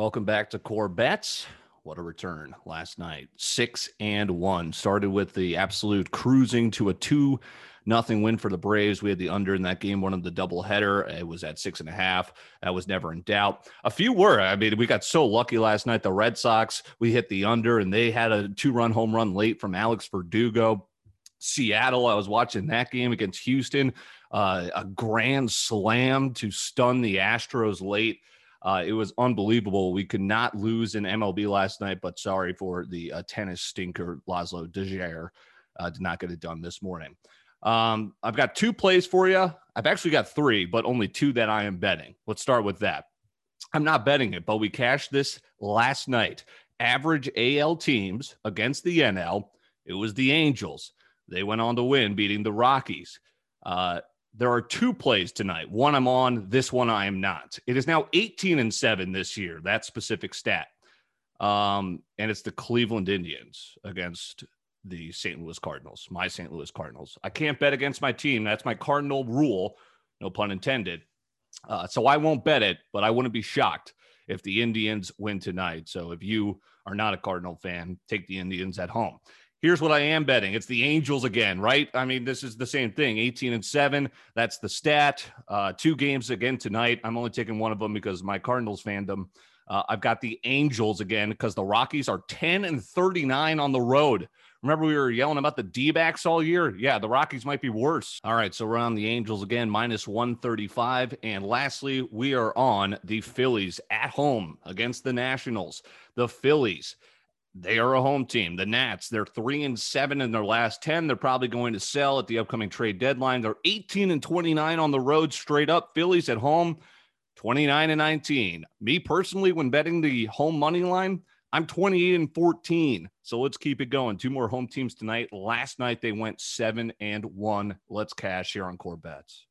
Welcome back to Core Bets. What a return last night. Six and one. Started with the absolute cruising to a two nothing win for the Braves. We had the under in that game, one of the double header. It was at six and a half. That was never in doubt. A few were. I mean, we got so lucky last night. The Red Sox, we hit the under, and they had a two run home run late from Alex Verdugo. Seattle, I was watching that game against Houston. Uh, a grand slam to stun the Astros late. Uh, it was unbelievable. We could not lose in MLB last night, but sorry for the uh, tennis stinker Laslo Djere. Uh, did not get it done this morning. Um, I've got two plays for you. I've actually got three, but only two that I am betting. Let's start with that. I'm not betting it, but we cashed this last night. Average AL teams against the NL. It was the Angels. They went on to win, beating the Rockies. Uh, there are two plays tonight. One I'm on, this one I am not. It is now 18 and 7 this year, that specific stat. Um, and it's the Cleveland Indians against the St. Louis Cardinals, my St. Louis Cardinals. I can't bet against my team. That's my cardinal rule, no pun intended. Uh, so I won't bet it, but I wouldn't be shocked if the Indians win tonight. So if you are not a Cardinal fan, take the Indians at home. Here's what I am betting. It's the Angels again, right? I mean, this is the same thing 18 and 7. That's the stat. Uh, two games again tonight. I'm only taking one of them because my Cardinals fandom. Uh, I've got the Angels again because the Rockies are 10 and 39 on the road. Remember, we were yelling about the D backs all year? Yeah, the Rockies might be worse. All right, so we're on the Angels again, minus 135. And lastly, we are on the Phillies at home against the Nationals. The Phillies they are a home team. The Nats, they're three and seven in their last 10. They're probably going to sell at the upcoming trade deadline. They're 18 and 29 on the road straight up. Phillies at home, 29 and 19. Me personally, when betting the home money line, I'm 28 and 14. So let's keep it going. Two more home teams tonight. Last night they went seven and one. Let's cash here on core bets.